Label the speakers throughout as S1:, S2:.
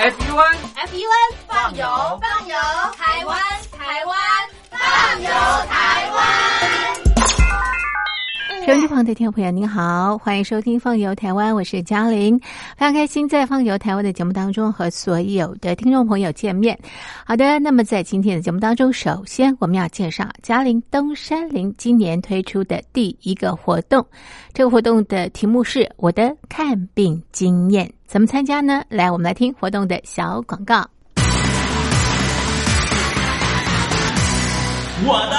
S1: FUN
S2: FUN 放油放油，台湾台湾放油台。
S3: 收音机旁的听众朋友，您好，欢迎收听《放游台湾》，我是嘉玲，非常开心在《放游台湾》的节目当中和所有的听众朋友见面。好的，那么在今天的节目当中，首先我们要介绍嘉玲登山林今年推出的第一个活动，这个活动的题目是我的看病经验，怎么参加呢？来，我们来听活动的小广告。
S4: 我的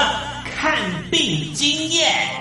S4: 看病经验。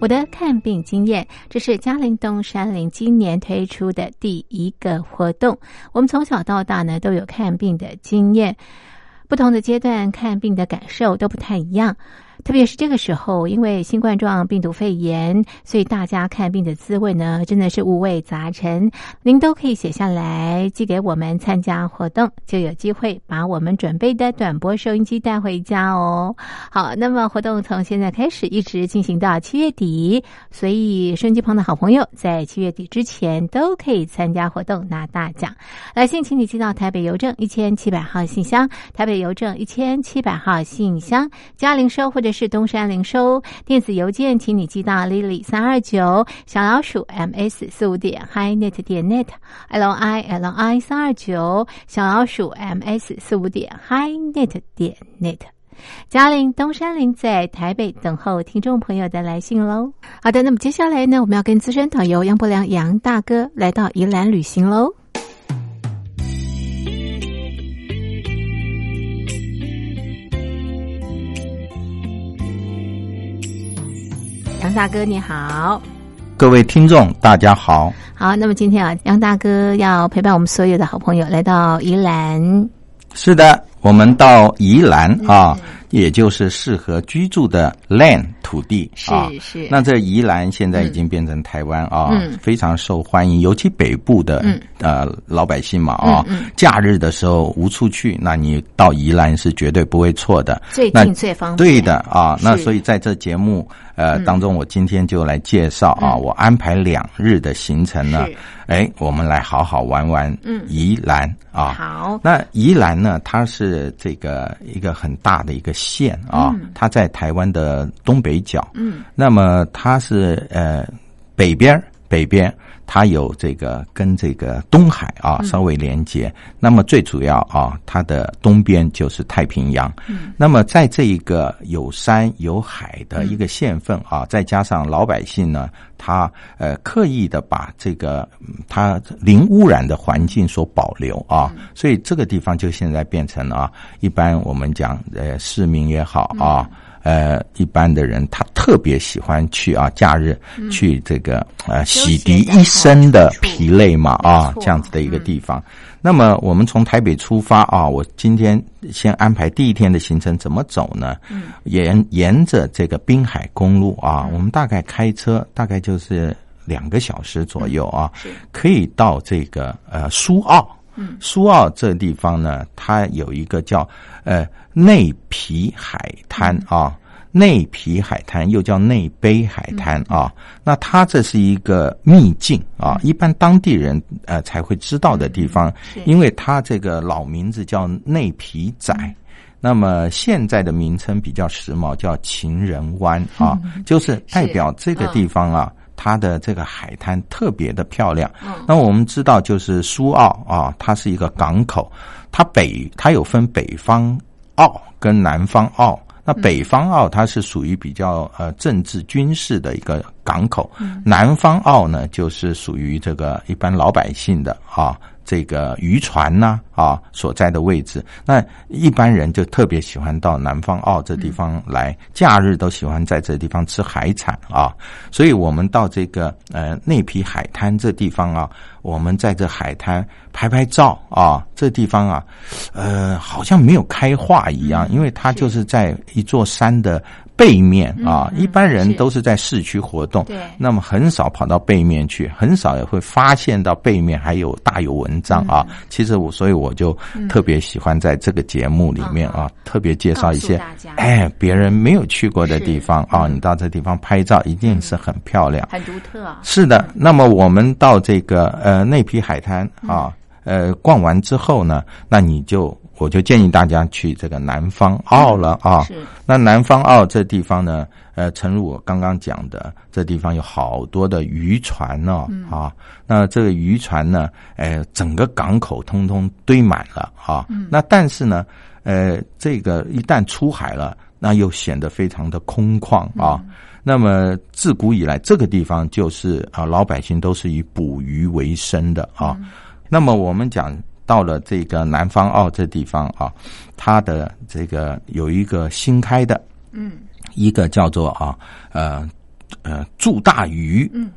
S3: 我的看病经验，这是嘉陵东山林今年推出的第一个活动。我们从小到大呢都有看病的经验，不同的阶段看病的感受都不太一样。特别是这个时候，因为新冠状病毒肺炎，所以大家看病的滋味呢，真的是五味杂陈。您都可以写下来寄给我们参加活动，就有机会把我们准备的短波收音机带回家哦。好，那么活动从现在开始一直进行到七月底，所以收音机旁的好朋友在七月底之前都可以参加活动拿大奖。来信请你寄到台北邮政一千七百号信箱，台北邮政一千七百号信箱，嘉玲收或者是东山零收。电子邮件请你寄到 lily 三二九小老鼠 ms 四五点 hi net 点 net l i l i 三二九小老鼠 ms 四五点 hi net 点 net。嘉玲、东山林在台北等候听众朋友的来信喽。好的，那么接下来呢，我们要跟资深导游杨伯良杨大哥来到宜兰旅行喽。杨大哥你好，
S5: 各位听众大家好。
S3: 好，那么今天啊，杨大哥要陪伴我们所有的好朋友来到宜兰。
S5: 是的，我们到宜兰啊，也就是适合居住的 land 土地啊。
S3: 是。是
S5: 那这宜兰现在已经变成台湾啊，
S3: 嗯
S5: 非常受欢迎，尤其北部的、
S3: 嗯。
S5: 呃老百姓嘛啊，假日的时候无处去，那你到宜兰是绝对不会错的。
S3: 最
S5: 那
S3: 近最方便。
S5: 对的啊，那所以在这节目呃、
S3: 嗯。
S5: 当中，我今天就来介绍啊，
S3: 嗯。
S5: 我安排两日的行程呢，哎，我们来好好玩玩
S3: 嗯。
S5: 宜兰啊。
S3: 好，
S5: 那宜兰呢，它是这个一个很大的一个县啊，
S3: 嗯
S5: 它在台湾的东北角。
S3: 嗯
S5: 那么它是呃北边儿北边它有这个跟这个东海啊
S3: 嗯
S5: 稍微连接。那么最主要啊，它的东边就是太平洋。
S3: 嗯
S5: 那么在这一个有山有海的一个县份啊，再加上老百姓呢，他呃刻意的把这个嗯它零污染的环境所保留啊，所以这个地方就现在变成啊，一般我们讲呃市民也好啊。呃，一般的人他特别喜欢去啊，假日去这个呃洗涤一身的疲累嘛啊，这样子的一个地方。那么我们从台北出发啊，我今天先安排第一天的行程怎么走呢？
S3: 嗯，
S5: 沿沿着这个滨海公路啊，我们大概开车大概就是两个小时左右啊，
S3: 是。
S5: 可以到这个呃苏澳。
S3: 嗯。
S5: 苏澳这地方呢，它有一个叫呃内皮海滩
S3: 嗯。
S5: 啊，内皮海滩又叫内杯海滩
S3: 嗯。
S5: 啊。那它这是一个秘境啊，一般当地人呃才会知道的地方，因为它这个老名字叫内皮仔。那么现在的名称比较时髦，叫情人湾啊，就是代表这个地方啊，它的这个海滩特别的漂亮。那我们知道，就是苏澳啊，它是一个港口，它北它有分北方澳跟南方澳。那北方澳它是属于比较呃政治军事的一个港口，南方澳呢就是属于这个一般老百姓的啊。这个渔船呐啊所在的位置，那一般人就特别喜欢到南方澳这地方来，假日都喜欢在这地方吃海产啊。所以我们到这个呃内皮海滩这地方啊，我们在这海滩拍拍照啊，这地方啊，呃，好像没有开化一样，因为它就是在一座山的。背面啊，一般人都是在市区活动，
S3: 对，
S5: 那么很少跑到背面去，很少也会发现到背面还有大有文章啊。其实我，所以我就特别喜欢在这个节目里面啊，特别介绍一些哎别人没有去过的地方啊。你到这地方拍照一定是很漂亮，
S3: 很独特。
S5: 是的，那么我们到这个呃内皮海滩啊，呃逛完之后呢，那你就。我就建议大家去这个南方澳了啊。
S3: 是。
S5: 那南方澳这地方呢，呃，诚如我刚刚讲的，这地方有好多的渔船哦，啊，那这个渔船呢，呃，整个港口通通堆满了啊。那但是呢，呃，这个一旦出海了，那又显得非常的空旷啊。那么自古以来，这个地方就是啊，老百姓都是以捕鱼为生的啊。那么我们讲。到了这个南方澳这地方啊，它的这个有一个新开的，
S3: 嗯，
S5: 一个叫做啊呃呃祝大鱼，
S3: 嗯，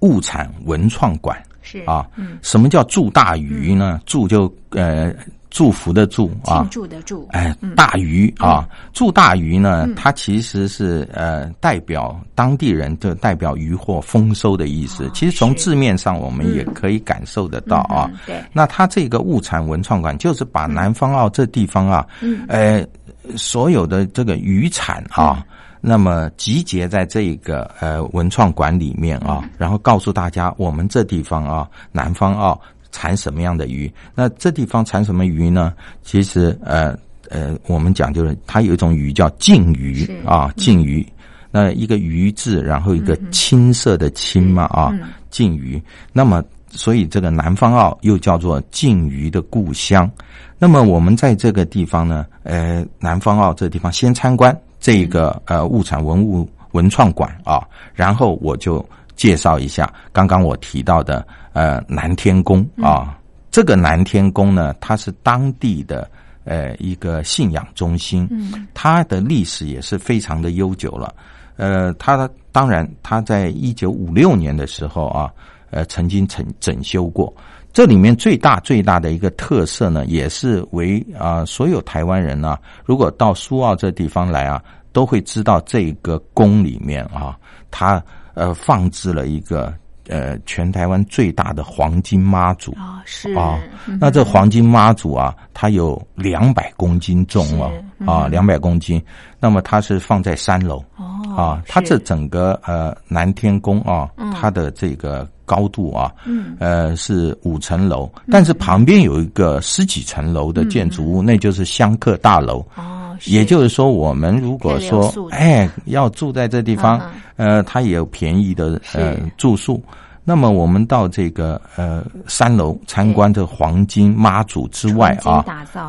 S5: 物产文创馆
S3: 是
S5: 啊，
S3: 嗯，
S5: 什么叫祝大鱼呢？祝就呃。祝福的祝啊，
S3: 庆祝的祝，
S5: 哎，大鱼啊，祝大鱼呢？它其实是呃代表当地人就代表鱼获丰收的意思。其实从字面上我们也可以感受得到啊。
S3: 对，
S5: 那它这个物产文创馆就是把南方澳这地方啊，
S3: 嗯，
S5: 呃，所有的这个渔产啊，那么集结在这个呃文创馆里面啊，然后告诉大家我们这地方啊，南方澳。产什么样的鱼？那这地方产什么鱼呢？其实，呃呃，我们讲就是它有一种鱼叫净鱼啊，净鱼。那一个鱼字，然后一个青色的青嘛啊，净鱼。那么，所以这个南方澳又叫做净鱼的故乡。那么，我们在这个地方呢，呃，南方澳这地方先参观这个呃物产文物文创馆啊，然后我就介绍一下刚刚我提到的。呃，南天宫啊，这个南天宫呢，它是当地的呃一个信仰中心，
S3: 嗯，
S5: 它的历史也是非常的悠久了。呃，它当然，它在一九五六年的时候啊，呃，曾经整整修过。这里面最大最大的一个特色呢，也是为啊所有台湾人呢，如果到苏澳这地方来啊，都会知道这个宫里面啊，它呃放置了一个。呃，全台湾最大的黄金妈祖。
S3: 啊，是。
S5: 啊，那这黄金妈祖啊，它有两百公斤重哦，啊，两百公斤。那么它是放在三楼。
S3: 哦，
S5: 啊，它这整个呃南天宫啊，它的这个高度啊，
S3: 嗯，
S5: 呃是五层楼，但是旁边有一个十几层楼的建筑物，那就是香客大楼。
S3: 哦，
S5: 也就是说，我们如果说哎要住在这地方。呃，它也有便宜的呃住宿。那么我们到这个呃三楼参观这黄金妈祖之外啊，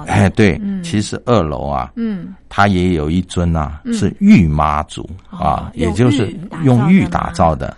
S5: 哎对，其实二楼啊，
S3: 嗯，
S5: 它也有一尊呐，是玉妈祖啊，也就是用玉打造的。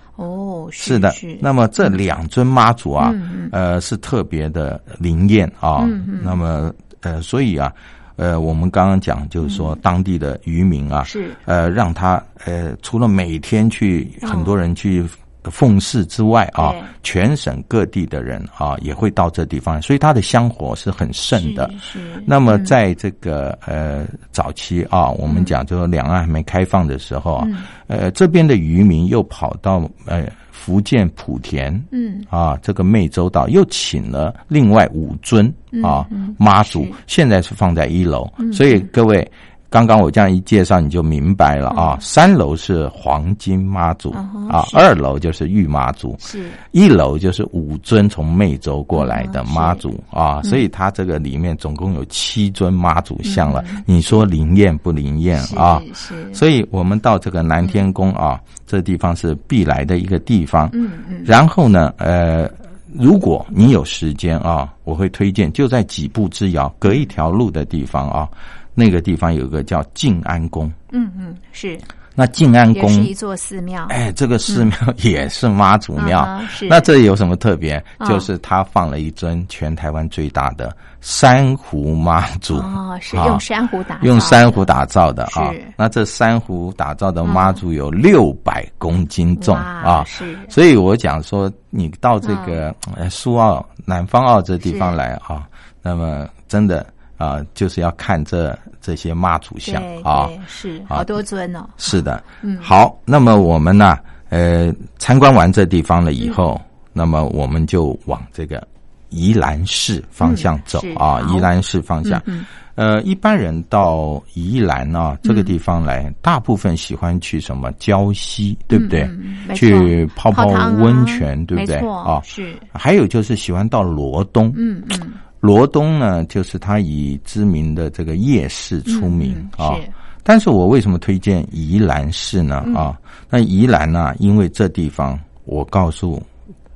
S3: 哦，
S5: 是的。那么这两尊妈祖啊，呃，是特别的灵验啊。那么呃，所以啊。呃，我们刚刚讲，就是说当地的渔民啊，
S3: 是
S5: 呃，让他呃，除了每天去很多人去奉祀之外啊，全省各地的人啊也会到这地方，所以他的香火是很盛的。
S3: 是。
S5: 那么在这个呃早期啊，我们讲就是两岸还没开放的时候啊，呃，这边的渔民又跑到呃。福建莆田，
S3: 嗯。
S5: 啊，这个湄洲岛又请了另外五尊啊妈祖，现在是放在一楼，所以各位刚刚我这样一介绍，你就明白了啊。三楼是黄金妈祖啊，二楼就是玉妈祖，
S3: 是
S5: 一楼就是五尊从湄洲过来的妈祖啊。所以它这个里面总共有七尊妈祖像了。你说灵验不灵验啊？
S3: 是。
S5: 所以我们到这个南天宫啊，这地方是必来的一个地方。
S3: 嗯嗯。
S5: 然后呢，呃，如果你有时间啊，我会推荐就在几步之遥，隔一条路的地方啊。那个地方有个叫静安宫，
S3: 嗯嗯，是。
S5: 那静安宫
S3: 是一座寺庙，
S5: 哎，这个寺庙 也是妈祖庙。
S3: 是。
S5: 那这有什么特别？就是它放了一尊全台湾最大的珊瑚妈祖。
S3: 哦，是用珊瑚打
S5: 用珊瑚打造的啊。
S3: 是。
S5: 那这珊瑚打造的妈祖有六百公斤重啊。
S3: 是。
S5: 所以我讲说，你到这个苏澳、南方澳这地方来啊，那么真的。啊，就是要看这这些妈祖像啊，
S3: 是好多尊哦。
S5: 是的，嗯，好，那么我们呢，呃，参观完这地方了以后，那么我们就往这个宜兰市方向走啊，宜兰市方向。嗯呃，一般人到宜兰啊这个地方来，大部分喜欢去什么礁溪，对不对？去泡泡温泉，对不对？
S3: 啊，是。
S5: 还有就是喜欢到罗东，
S3: 嗯嗯。
S5: 罗东呢，就是它以知名的这个夜市出名啊。但是我为什么推荐宜兰市呢？啊，那宜兰呢，因为这地方，我告诉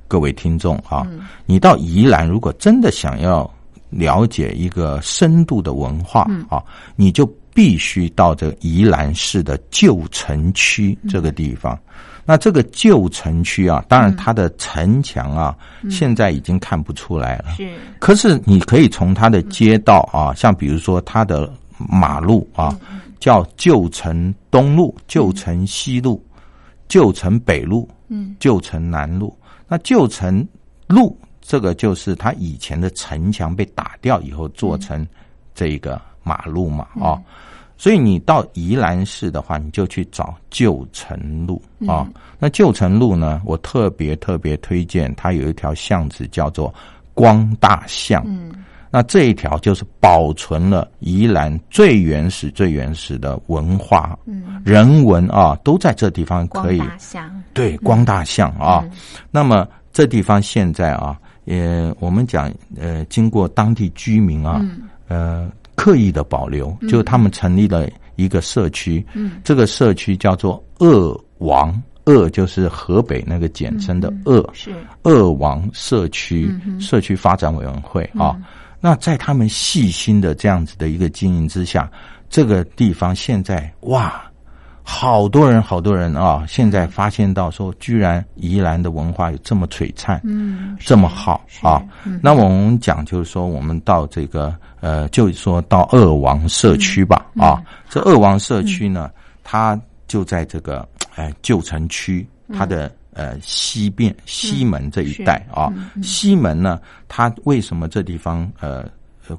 S5: 各位听众啊，你到宜兰，如果真的想要了解一个深度的文化啊，你就必须到这宜兰市的旧城区这个地方。那这个旧城区啊，当然它的城墙啊，现在已经看不出来了。
S3: 是，
S5: 可是你可以从它的街道啊，像比如说它的马路啊，叫旧城东路、旧城西路、旧城北路、
S3: 嗯，
S5: 旧城南路。那旧城路这个就是它以前的城墙被打掉以后做成这个马路嘛，啊。所以你到宜兰市的话，你就去找旧城路啊。那旧城路呢，我特别特别推荐，它有一条巷子叫做光大巷。
S3: 嗯，
S5: 那这一条就是保存了宜兰最原始、最原始的文化、
S3: 嗯，
S5: 人文啊，都在这地方可以。
S3: 光大巷
S5: 对，光大巷啊。那么这地方现在啊，也我们讲呃，经过当地居民啊，呃。刻意的保留，就他们成立了一个社区，这个社区叫做鄂王，鄂就是河北那个简称的鄂，
S3: 是
S5: 鄂王社区社区发展委员会啊。那在他们细心的这样子的一个经营之下，这个地方现在哇。好多人，好多人啊！现在发现到说，居然宜兰的文化有这么璀璨，
S3: 嗯，
S5: 这么好啊！那我们讲就是说，我们到这个呃，就说到二王社区吧啊。这二王社区呢，它就在这个哎旧城区，它的呃西边西门这一带啊。西门呢，它为什么这地方呃？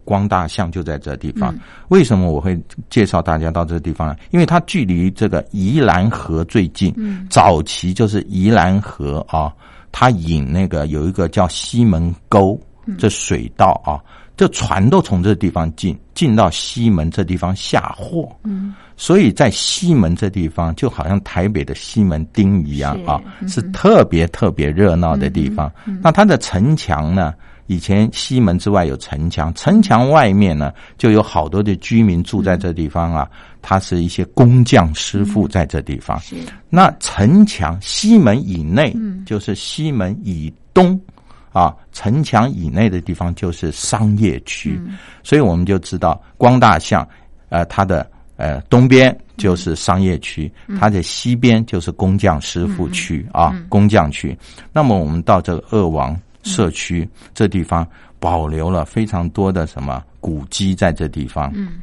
S5: 光大巷就在这地方。为什么我会介绍大家到这个地方呢？因为它距离这个宜兰河最近。早期就是宜兰河啊，它引那个有一个叫西门沟，这水道啊，这船都从这地方进，进到西门这地方下货。
S3: 嗯，
S5: 所以在西门这地方，就好像台北的西门町一样啊，是特别特别热闹的地方。那它的城墙呢？以前西门之外有城墙，城墙外面呢就有好多的居民住在这地方啊。他是一些工匠师傅在这地方。
S3: 是
S5: 那城墙西门以内，就是西门以东啊，城墙以内的地方就是商业区。所以我们就知道光大巷，呃，它的呃东边就是商业区，它的西边就是工匠师傅区啊，工匠区。那么我们到这个二王。社区这地方保留了非常多的什么古迹，在这地方。
S3: 嗯，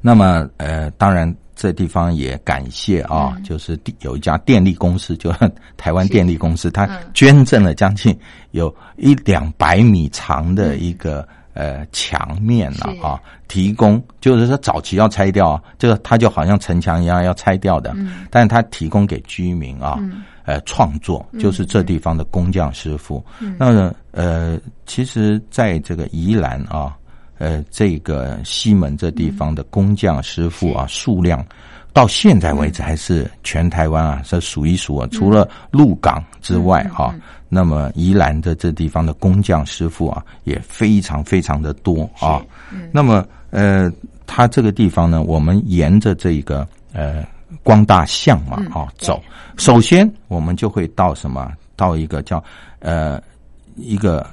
S5: 那么呃，当然这地方也感谢啊，就是有一家电力公司，就 台湾电力公司，它捐赠了将近有一两百米长的一个呃墙面了啊，提供就是说早期要拆掉，这个它就好像城墙一样要拆掉的，但是它提供给居民啊。呃，创作就是这地方的工匠师傅。那呃，其实在这个宜兰啊，呃这个西门这地方的工匠师傅啊，数量到现在为止还是全台湾啊是数一数啊，除了鹿港之外啊，那么宜兰的这地方的工匠师傅啊也非常非常的多啊。那么呃，它这个地方呢，我们沿着这个呃光大巷嘛啊走，首先我们就会到什么？到一个叫呃一个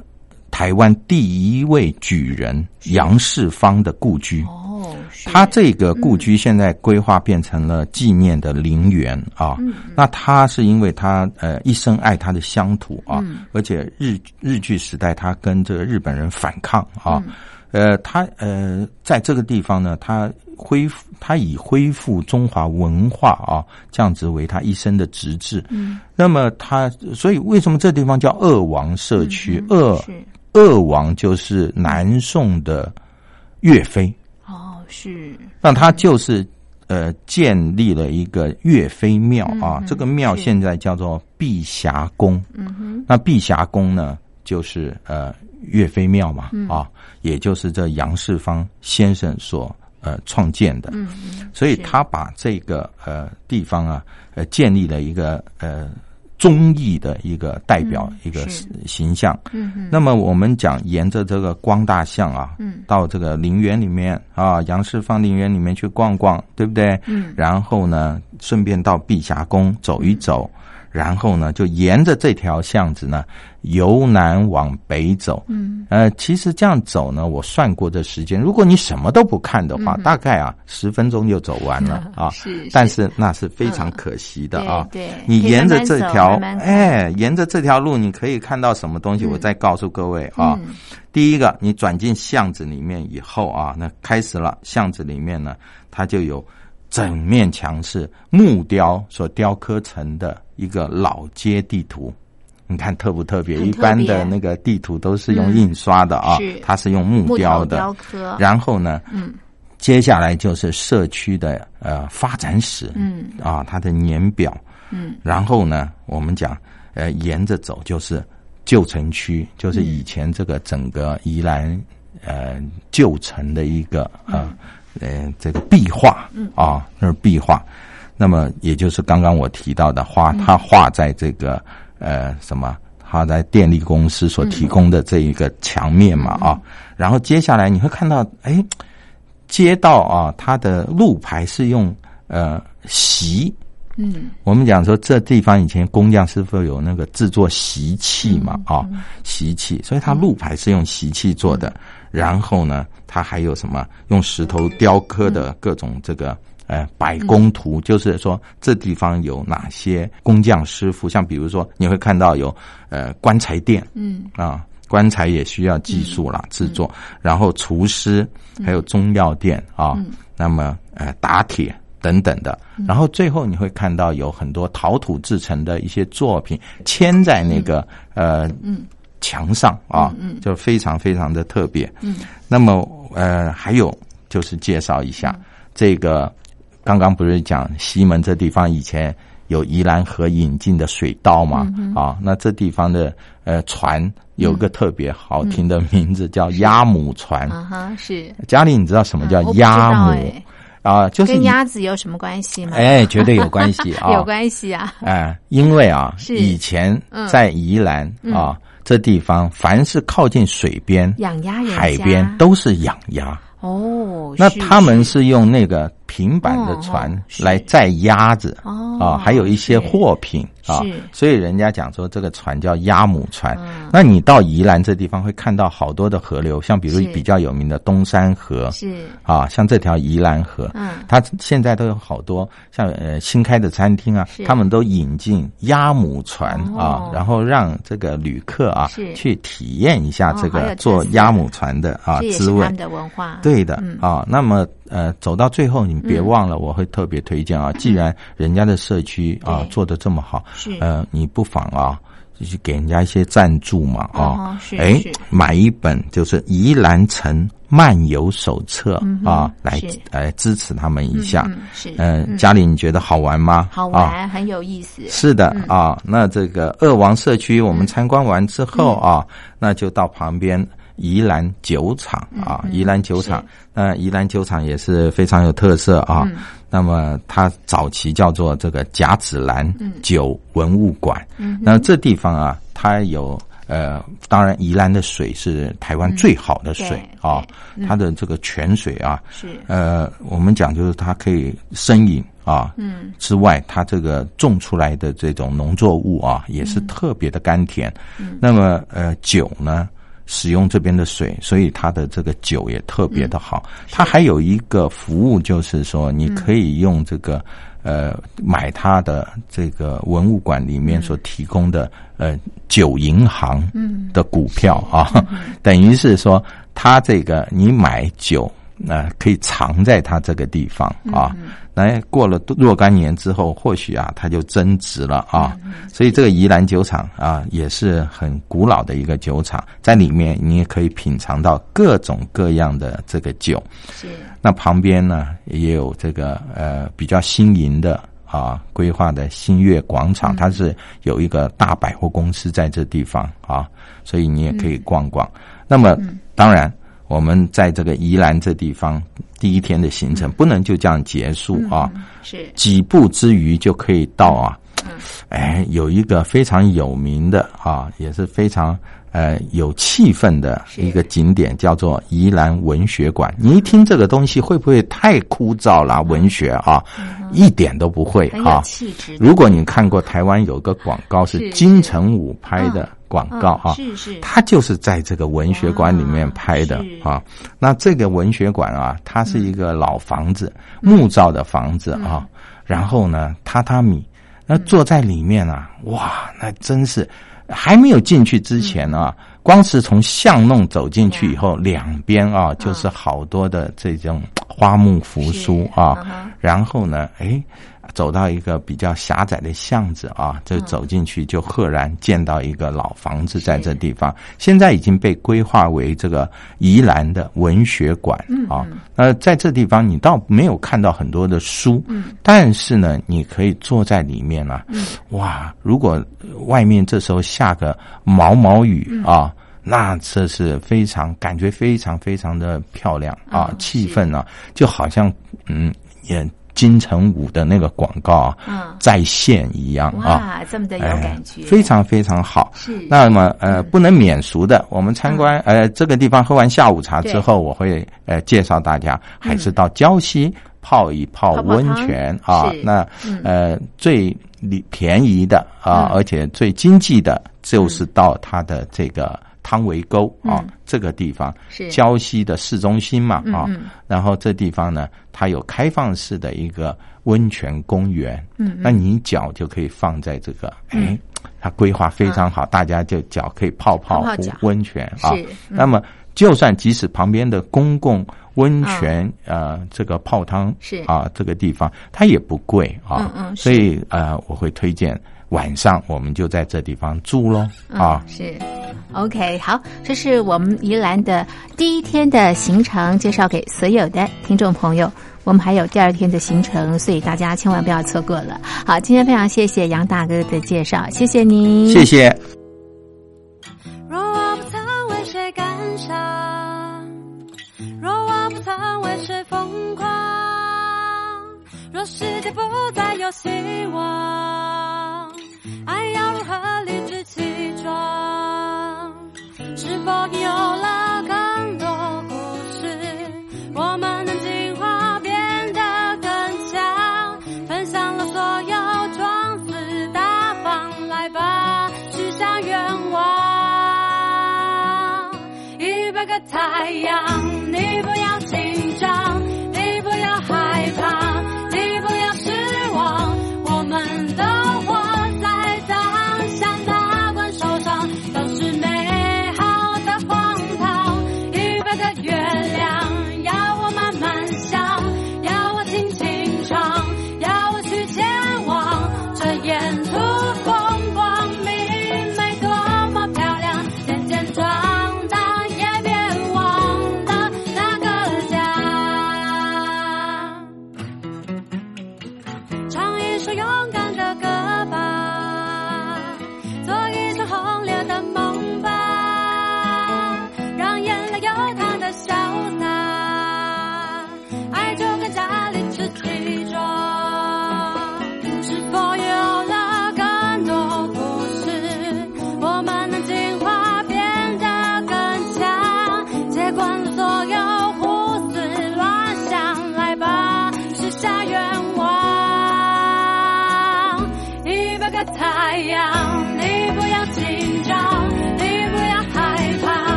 S5: 台湾第一位举人杨世芳的故居。
S3: 哦，是
S5: 他这个故居现在规划变成了纪念的陵园啊。那他是因为他呃一生爱他的乡土啊，而且日日据时代他跟这个日本人反抗啊。呃，他呃在这个地方呢，他恢复他以恢复中华文化啊这样子为他一生的职志。嗯，那么他所以为什么这地方叫鄂王社区？
S3: 鄂
S5: 鄂王就是南宋的岳飞。
S3: 哦，是
S5: 那他就是呃建立了一个岳飞庙啊，这个庙现在叫做碧霞宫。
S3: 嗯哼，
S5: 那碧霞宫呢，就是呃岳飞庙嘛，啊，也就是这杨世芳先生所呃创建的。
S3: 嗯
S5: 所以他把这个呃地方啊，呃建立了一个呃忠义的一个代表、一个形象。那么我们讲沿着这个光大巷啊，
S3: 嗯
S5: 到这个陵园里面啊，杨世芳陵园里面去逛逛，对不对？
S3: 嗯
S5: 然后呢，顺便到碧霞宫走一走，然后呢，就沿着这条巷子呢，由南往北走。
S3: 嗯，
S5: 呃，其实这样走呢，我算过这时间，如果你什么都不看的话，大概啊十分钟就走完了 啊。
S3: 嗯是是
S5: 但是那是非常可惜的啊。
S3: 对对
S5: 你沿着这条哎，沿着这条路，你可以看到什么东西？我再告诉各位啊。
S3: 嗯
S5: 第一个，你转进巷子里面以后啊，那开始了，巷子里面呢，它就有整面墙是木雕所雕刻成的一个老街地图。你看特不特别？一般的那个地图都是用印刷的啊，
S3: 是。
S5: 它是用木雕的。
S3: 雕刻，
S5: 然后呢，
S3: 嗯。
S5: 接下来就是社区的呃发展史，
S3: 嗯。
S5: 啊，它的年表，
S3: 嗯，
S5: 然后呢，我们讲呃沿着走就是旧城区，就是以前这个整个宜兰呃旧城的一个呃呃这个壁画，啊，那是壁画，那么也就是刚刚我提到的画，它画在这个呃什么。他在电力公司所提供的这一个墙面嘛啊，然后接下来你会看到，哎，街道啊，它的路牌是用呃席，
S3: 嗯。
S5: 我们讲说这地方以前工匠师傅有那个制作习器嘛啊，习器，所以它路牌是用习器做的。然后呢，它还有什么用石头雕刻的各种这个呃百工图，就是说这地方有哪些工匠师傅，像比如说你会看到有呃棺材店，
S3: 嗯。
S5: 啊，棺材也需要技术啦，制作，然后厨师，还有中药店啊，那么呃打铁等等的，然后最后你会看到有很多陶土制成的一些作品嵌在那个、呃墙上啊，就非常非常的特别。
S3: 嗯，
S5: 那么呃还有就是介绍一下、这个，刚刚不是讲西门这地方以前。有宜兰河引进的水稻嘛？啊，那这地方的呃船有个特别好听的名字，叫鸭母船。
S3: 啊哈是。
S5: 家里，你知道什么叫鸭母
S3: 哎
S5: 啊？就是
S3: 跟鸭子有什么关系吗？
S5: 哎，绝对有关系 啊，
S3: 有关系啊。
S5: 哎，因为啊，
S3: 是
S5: 以前
S3: 嗯
S5: 在宜兰啊这地方，凡是靠近水边、
S3: 养鸭人
S5: 海边都是养鸭。
S3: 哦，
S5: 那他们是用那个平板的
S3: 哦
S5: 船来载鸭子。
S3: 哦
S5: 啊，还有一些货品啊，所以人家讲说这个船叫鸭母船
S3: 嗯。
S5: 那你到宜兰这地方会看到好多的河流，像比如比较有名的东山河
S3: 是。
S5: 啊，像这条宜兰河，
S3: 嗯。
S5: 它现在都有好多像呃新开的餐厅啊，他们都引进鸭母船
S3: 哦。
S5: 啊，然后让这个旅客啊
S3: 是。
S5: 去体验一下
S3: 哦
S5: 这个坐鸭母船的啊滋味。
S3: 的文化。
S5: 对的
S3: 嗯。
S5: 啊，那么呃，走到最后，你别忘了，我会特别推荐啊，既然人家的社区啊做的这么好
S3: 是，
S5: 呃，你不妨啊。就是给人家一些赞助嘛，
S3: 哦
S5: 啊
S3: 是，
S5: 哎
S3: 是，
S5: 买一本就是宜兰城漫游手册啊，来来支持他们一下
S3: 嗯。
S5: 家里你觉得好玩吗？
S3: 好
S5: 啊
S3: 玩，很有意思。
S5: 是的
S3: 嗯
S5: 啊，那这个二王社区我们参观完之后啊，那就到旁边宜兰酒厂啊，宜兰酒厂，那宜兰酒厂也是非常有特色啊。那么它早期叫做这个甲子兰酒文物馆，那这地方啊，它有呃，当然宜兰的水是台湾最好的水啊，它的这个泉水啊，
S3: 是。
S5: 呃，我们讲就是它可以生饮啊，
S3: 嗯，
S5: 之外，它这个种出来的这种农作物啊，也是特别的甘甜。那么呃，酒呢？使用这边的水，所以它的这个酒也特别的好。它还有一个服务，就是说你可以用这个呃买它的这个文物馆里面所提供的呃酒银行的股票啊，等于是说它这个你买酒。那可以藏在它这个地方啊，来过了若干年之后，或许啊，它就增值了啊。所以这个宜兰酒厂啊，也是很古老的一个酒厂，在里面你也可以品尝到各种各样的这个酒。
S3: 是。
S5: 那旁边呢，也有这个呃比较新颖的啊规划的新月广场，它是有一个大百货公司在这地方啊，所以你也可以逛逛。那么当然。我们在这个宜兰这地方第一天的行程不能就这样结束啊，
S3: 是。
S5: 几步之余就可以到啊，哎，有一个非常有名的啊，也是非常呃有气氛的一个景点，叫做宜兰文学馆。你一听这个东西会不会太枯燥了？文学啊，一点都不会啊。如果你看过台湾有个广告是金城武拍的。广告啊，
S3: 是是，
S5: 他就是在这个文学馆里面拍的啊。那这个文学馆啊，它是一个老房子，木造的房子啊。然后呢，榻榻米，那坐在里面啊，哇，那真是还没有进去之前啊，光是从巷弄走进去以后，两边啊就是好多的这种花木扶疏啊。然后呢，哎。走到一个比较狭窄的巷子啊，就走进去就赫然见到一个老房子在这地方，现在已经被规划为这个宜兰的文学馆啊。那在这地方你倒没有看到很多的书，但是呢，你可以坐在里面啊。哇，如果外面这时候下个毛毛雨啊，那这是非常感觉非常非常的漂亮啊，气氛呢就好像嗯也。金城武的那个广告啊，在线一样
S3: 啊，这么的有感觉，
S5: 非常非常好。
S3: 是。
S5: 那么呃，不能免俗的，我们参观呃这个地方，喝完下午茶之后，我会呃介绍大家，还是到胶西泡一泡温泉啊。那呃最便宜的啊，而且最经济的，就是到它的这个。汤围沟啊，这个地方
S3: 是。
S5: 胶西的市中心嘛啊，然后这地方呢，它有开放式的一个温泉公园，嗯，那你脚就可以放在这个，哎，它规划非常好，大家就脚可以泡泡温泉啊。那么，就算即使旁边的公共温泉呃，这个泡汤
S3: 是。
S5: 啊，这个地方它也不贵啊，
S3: 嗯嗯，
S5: 所以呃，我会推荐。晚上我们就在这地方住喽啊！
S3: 是，OK，好，这是我们宜兰的第一天的行程，介绍给所有的听众朋友。我们还有第二天的行程，所以大家千万不要错过了。好，今天非常谢谢杨大哥的介绍，谢谢您，
S5: 谢谢。
S6: 若我不曾为谁感伤，若我不曾为谁疯狂，若世界不再有希望。要如何理直气壮？是否有